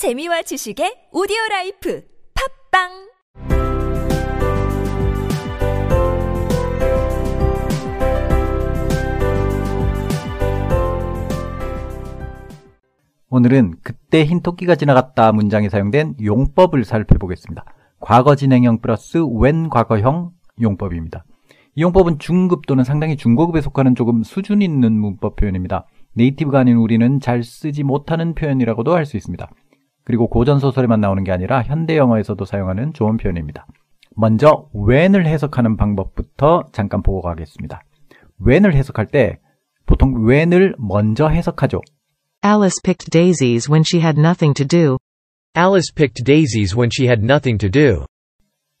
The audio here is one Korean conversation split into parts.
재미와 지식의 오디오 라이프 팟빵 오늘은 그때 흰 토끼가 지나갔다 문장에 사용된 용법을 살펴보겠습니다. 과거 진행형 플러스 when 과거형 용법입니다. 이 용법은 중급 또는 상당히 중고급에 속하는 조금 수준 있는 문법 표현입니다. 네이티브가 아닌 우리는 잘 쓰지 못하는 표현이라고도 할 수 있습니다. 그리고 고전 소설에만 나오는 게 아니라 현대 영어에서도 사용하는 좋은 표현입니다. 먼저 when을 해석하는 방법부터 잠깐 보고 가겠습니다. when을 해석할 때 보통 when을 먼저 해석하죠. Alice picked daisies when she had nothing to do. Alice picked daisies when she had nothing to do.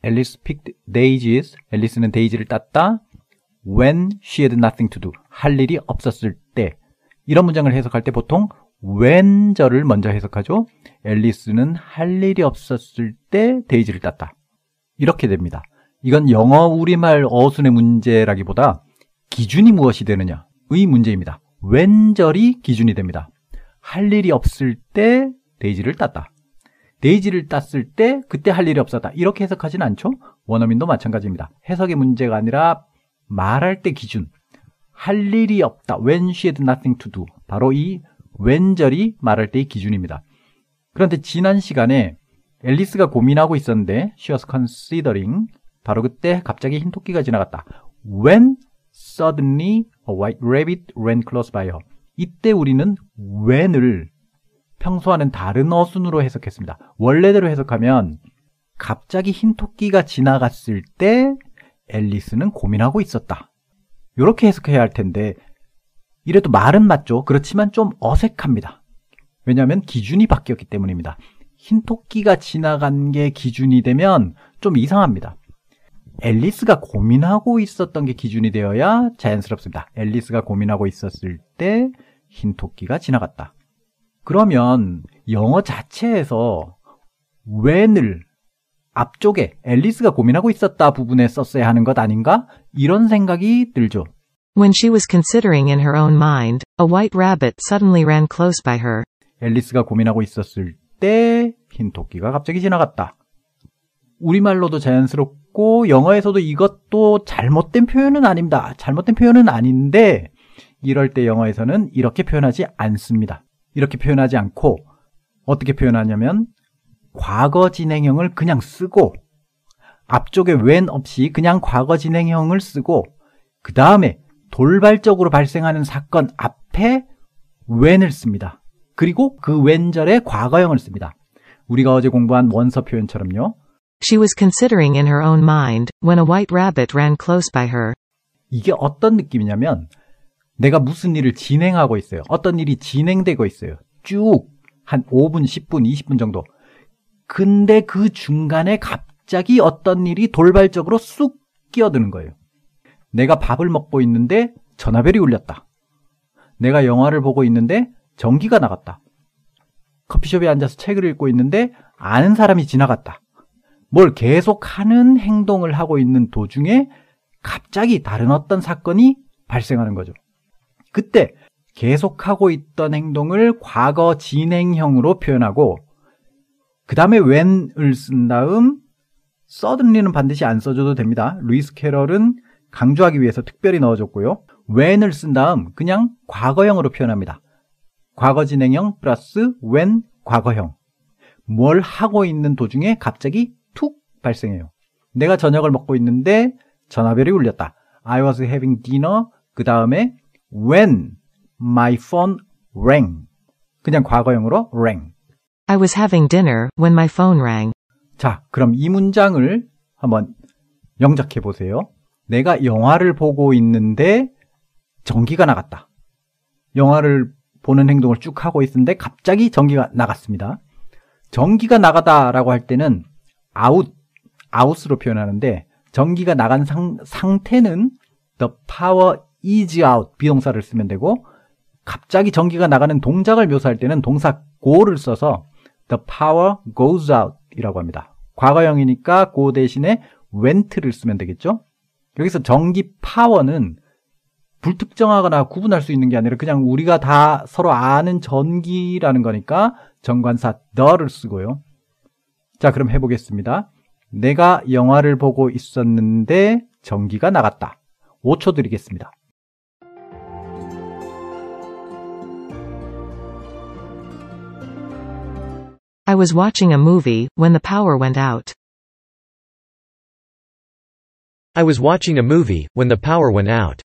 Alice picked daisies. 앨리스는 데이지를 땄다. When she had nothing to do. 할 일이 없었을 때. 이런 문장을 해석할 때 보통 when절을 먼저 해석하죠. 앨리스는 할 일이 없었을 때 데이지를 땄다. 이렇게 됩니다. 이건 영어 우리말 어순의 문제라기보다 기준이 무엇이 되느냐의 문제입니다. when절이 기준이 됩니다. 할 일이 없을 때 데이지를 땄다. 데이지를 땄을 때 그때 할 일이 없었다. 이렇게 해석하진 않죠? 원어민도 마찬가지입니다. 해석의 문제가 아니라 말할 때 기준. 할 일이 없다. When she had nothing to do. 바로 이 when절이 말할 때의 기준입니다. 그런데 지난 시간에 앨리스가 고민하고 있었는데 she was considering 바로 그때 갑자기 흰 토끼가 지나갔다. When suddenly a white rabbit ran close by her. 이때 우리는 when을 평소와는 다른 어순으로 해석했습니다. 원래대로 해석하면 갑자기 흰 토끼가 지나갔을 때 앨리스는 고민하고 있었다. 이렇게 해석해야 할 텐데 이래도 말은 맞죠. 그렇지만 좀 어색합니다. 왜냐하면 기준이 바뀌었기 때문입니다. 흰 토끼가 지나간 게 기준이 되면 좀 이상합니다. 앨리스가 고민하고 있었던 게 기준이 되어야 자연스럽습니다. 앨리스가 고민하고 있었을 때 흰 토끼가 지나갔다. 그러면 영어 자체에서 when을 앞쪽에 앨리스가 고민하고 있었다 부분에 썼어야 하는 것 아닌가? 이런 생각이 들죠. When she was considering in her own mind, a white rabbit suddenly ran close by her. 앨리스가 고민하고 있었을 때 흰 토끼가 갑자기 지나갔다. 우리말로도 자연스럽고 영어에서도 이것도 잘못된 표현은 아닙니다. 잘못된 표현은 아닌데 이럴 때 영어에서는 이렇게 표현하지 않습니다. 이렇게 표현하지 않고 어떻게 표현하냐면 과거 진행형을 그냥 쓰고 앞쪽에 when 없이 그냥 과거 진행형을 쓰고 그 다음에 돌발적으로 발생하는 사건 앞에 when을 씁니다. 그리고 그 when절에 과거형을 씁니다. 우리가 어제 공부한 원서 표현처럼요. She was considering in her own mind, when a white rabbit ran close by her. 이게 어떤 느낌이냐면 내가 무슨 일을 진행하고 있어요. 어떤 일이 진행되고 있어요. 쭉 한 5분, 10분, 20분 정도. 근데 그 중간에 갑자기 어떤 일이 돌발적으로 쑥 끼어드는 거예요. 내가 밥을 먹고 있는데 전화벨이 울렸다. 내가 영화를 보고 있는데 전기가 나갔다. 커피숍에 앉아서 책을 읽고 있는데 아는 사람이 지나갔다. 뭘 계속 하는 행동을 하고 있는 도중에 갑자기 다른 어떤 사건이 발생하는 거죠. 그때 계속하고 있던 행동을 과거 진행형으로 표현하고 그 다음에 when을 쓴 다음 suddenly는 반드시 안 써줘도 됩니다. 루이스 캐럴은 강조하기 위해서 특별히 넣어줬고요. when을 쓴 다음 그냥 과거형으로 표현합니다. 과거 진행형 플러스 when 과거형. 뭘 하고 있는 도중에 갑자기 툭 발생해요. 내가 저녁을 먹고 있는데 전화벨이 울렸다. I was having dinner. 그 다음에 when my phone rang. 그냥 과거형으로 rang. I was having dinner when my phone rang. 자, 그럼 이 문장을 한번 영작해 보세요. 내가 영화를 보고 있는데 전기가 나갔다. 영화를 보는 행동을 쭉 하고 있는데 갑자기 전기가 나갔습니다. 전기가 나가다라고 할 때는 out, out으로 표현하는데 전기가 나간 상, 상태는 the power is out 비동사를 쓰면 되고 갑자기 전기가 나가는 동작을 묘사할 때는 동사 go를 써서 the power goes out 이라고 합니다. 과거형이니까 go 대신에 went를 쓰면 되겠죠? 여기서 전기 파워는 불특정하거나 구분할 수 있는 게 아니라 그냥 우리가 다 서로 아는 전기라는 거니까 정관사 the를 쓰고요. 자, 그럼 해보겠습니다. 내가 영화를 보고 있었는데 전기가 나갔다. 5초 드리겠습니다. I was watching a movie when the power went out. I was watching a movie when the power went out.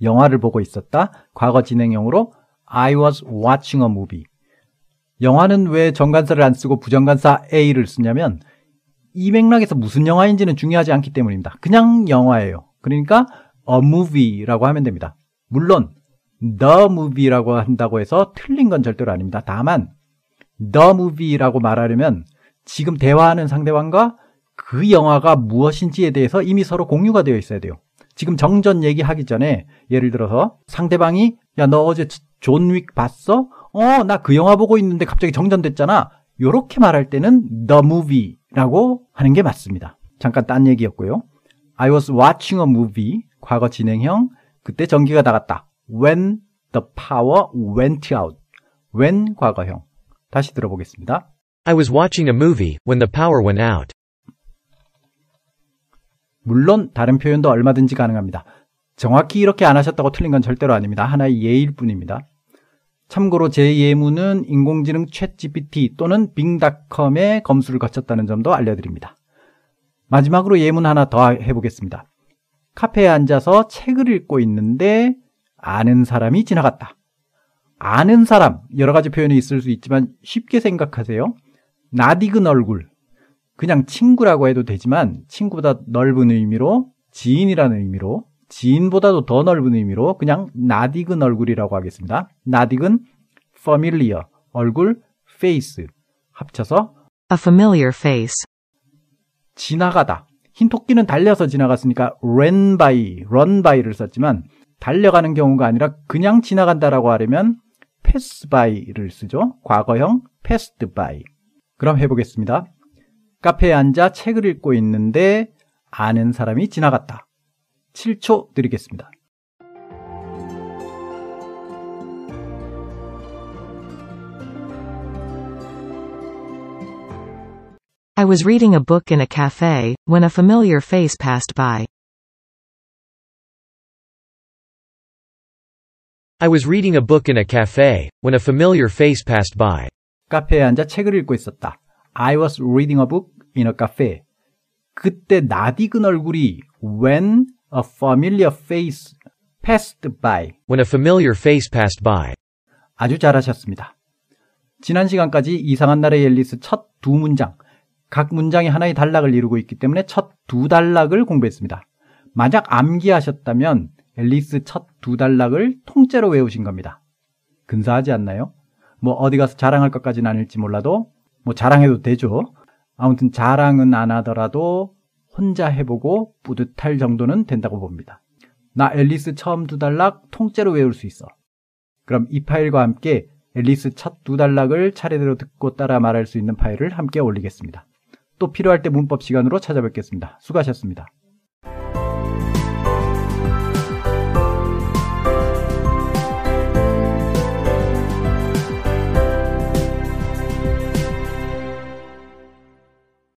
영화를 보고 있었다. 과거 진행형으로 I was watching a movie. 영화는 왜 정관사를 안 쓰고 부정관사 A를 쓰냐면 이 맥락에서 무슨 영화인지는 중요하지 않기 때문입니다. 그냥 영화예요. 그러니까 a movie라고 하면 됩니다. 물론 the movie라고 한다고 해서 틀린 건 절대로 아닙니다. 다만 the movie라고 말하려면 지금 대화하는 상대방과 그 영화가 무엇인지에 대해서 이미 서로 공유가 되어 있어야 돼요. 지금 정전 얘기하기 전에 예를 들어서 상대방이 야 너 어제 존 윅 봤어? 어 나 그 영화 보고 있는데 갑자기 정전 됐잖아. 요렇게 말할 때는 the movie라고 하는 게 맞습니다. 잠깐 딴 얘기였고요. I was watching a movie 과거 진행형 그때 전기가 나갔다. When the power went out. when 과거형. 다시 들어보겠습니다. I was watching a movie when the power went out. 물론 다른 표현도 얼마든지 가능합니다. 정확히 이렇게 안 하셨다고 틀린 건 절대로 아닙니다. 하나의 예일 뿐입니다. 참고로 제 예문은 인공지능 챗 GPT 또는 빙닷컴의 검수를 거쳤다는 점도 알려드립니다. 마지막으로 예문 하나 더 해보겠습니다. 카페에 앉아서 책을 읽고 있는데 아는 사람이 지나갔다. 아는 사람, 여러 가지 표현이 있을 수 있지만 쉽게 생각하세요. 낯익은 얼굴, 그냥 친구라고 해도 되지만 친구보다 넓은 의미로 지인이라는 의미로 지인보다도 더 넓은 의미로 그냥 낯익은 얼굴이라고 하겠습니다. 낯익은 familiar, 얼굴, face 합쳐서 A familiar face. 지나가다. 흰 토끼는 달려서 지나갔으니까 ran by, run by를 썼지만 달려가는 경우가 아니라 그냥 지나간다라고 하려면 pass by를 쓰죠. 과거형 passed by. 그럼 해보겠습니다. 카페에 앉아 책을 읽고 있는데 아는 사람이 지나갔다. 7초 드리겠습니다. I was reading a book in a cafe when a familiar face passed by. I was reading a book in a cafe when a familiar face passed by. 카페에 앉아 책을 읽고 있었다. I was reading a book in a cafe. 그때 낯익은 얼굴이 when a familiar face passed by. When a familiar face passed by. 아주 잘하셨습니다. 지난 시간까지 이상한 나라의 앨리스 첫 두 문장, 각 문장이 하나의 단락을 이루고 있기 때문에 첫 두 단락을 공부했습니다. 만약 암기하셨다면 앨리스 첫 두 단락을 통째로 외우신 겁니다. 근사하지 않나요? 뭐 어디 가서 자랑할 것까지는 아닐지 몰라도 뭐 자랑해도 되죠. 아무튼 자랑은 안 하더라도 혼자 해보고 뿌듯할 정도는 된다고 봅니다. 나 앨리스 처음 두 단락 통째로 외울 수 있어. 그럼 이 파일과 함께 앨리스 첫 두 단락을 차례대로 듣고 따라 말할 수 있는 파일을 함께 올리겠습니다. 또 필요할 때 문법 시간으로 찾아뵙겠습니다. 수고하셨습니다.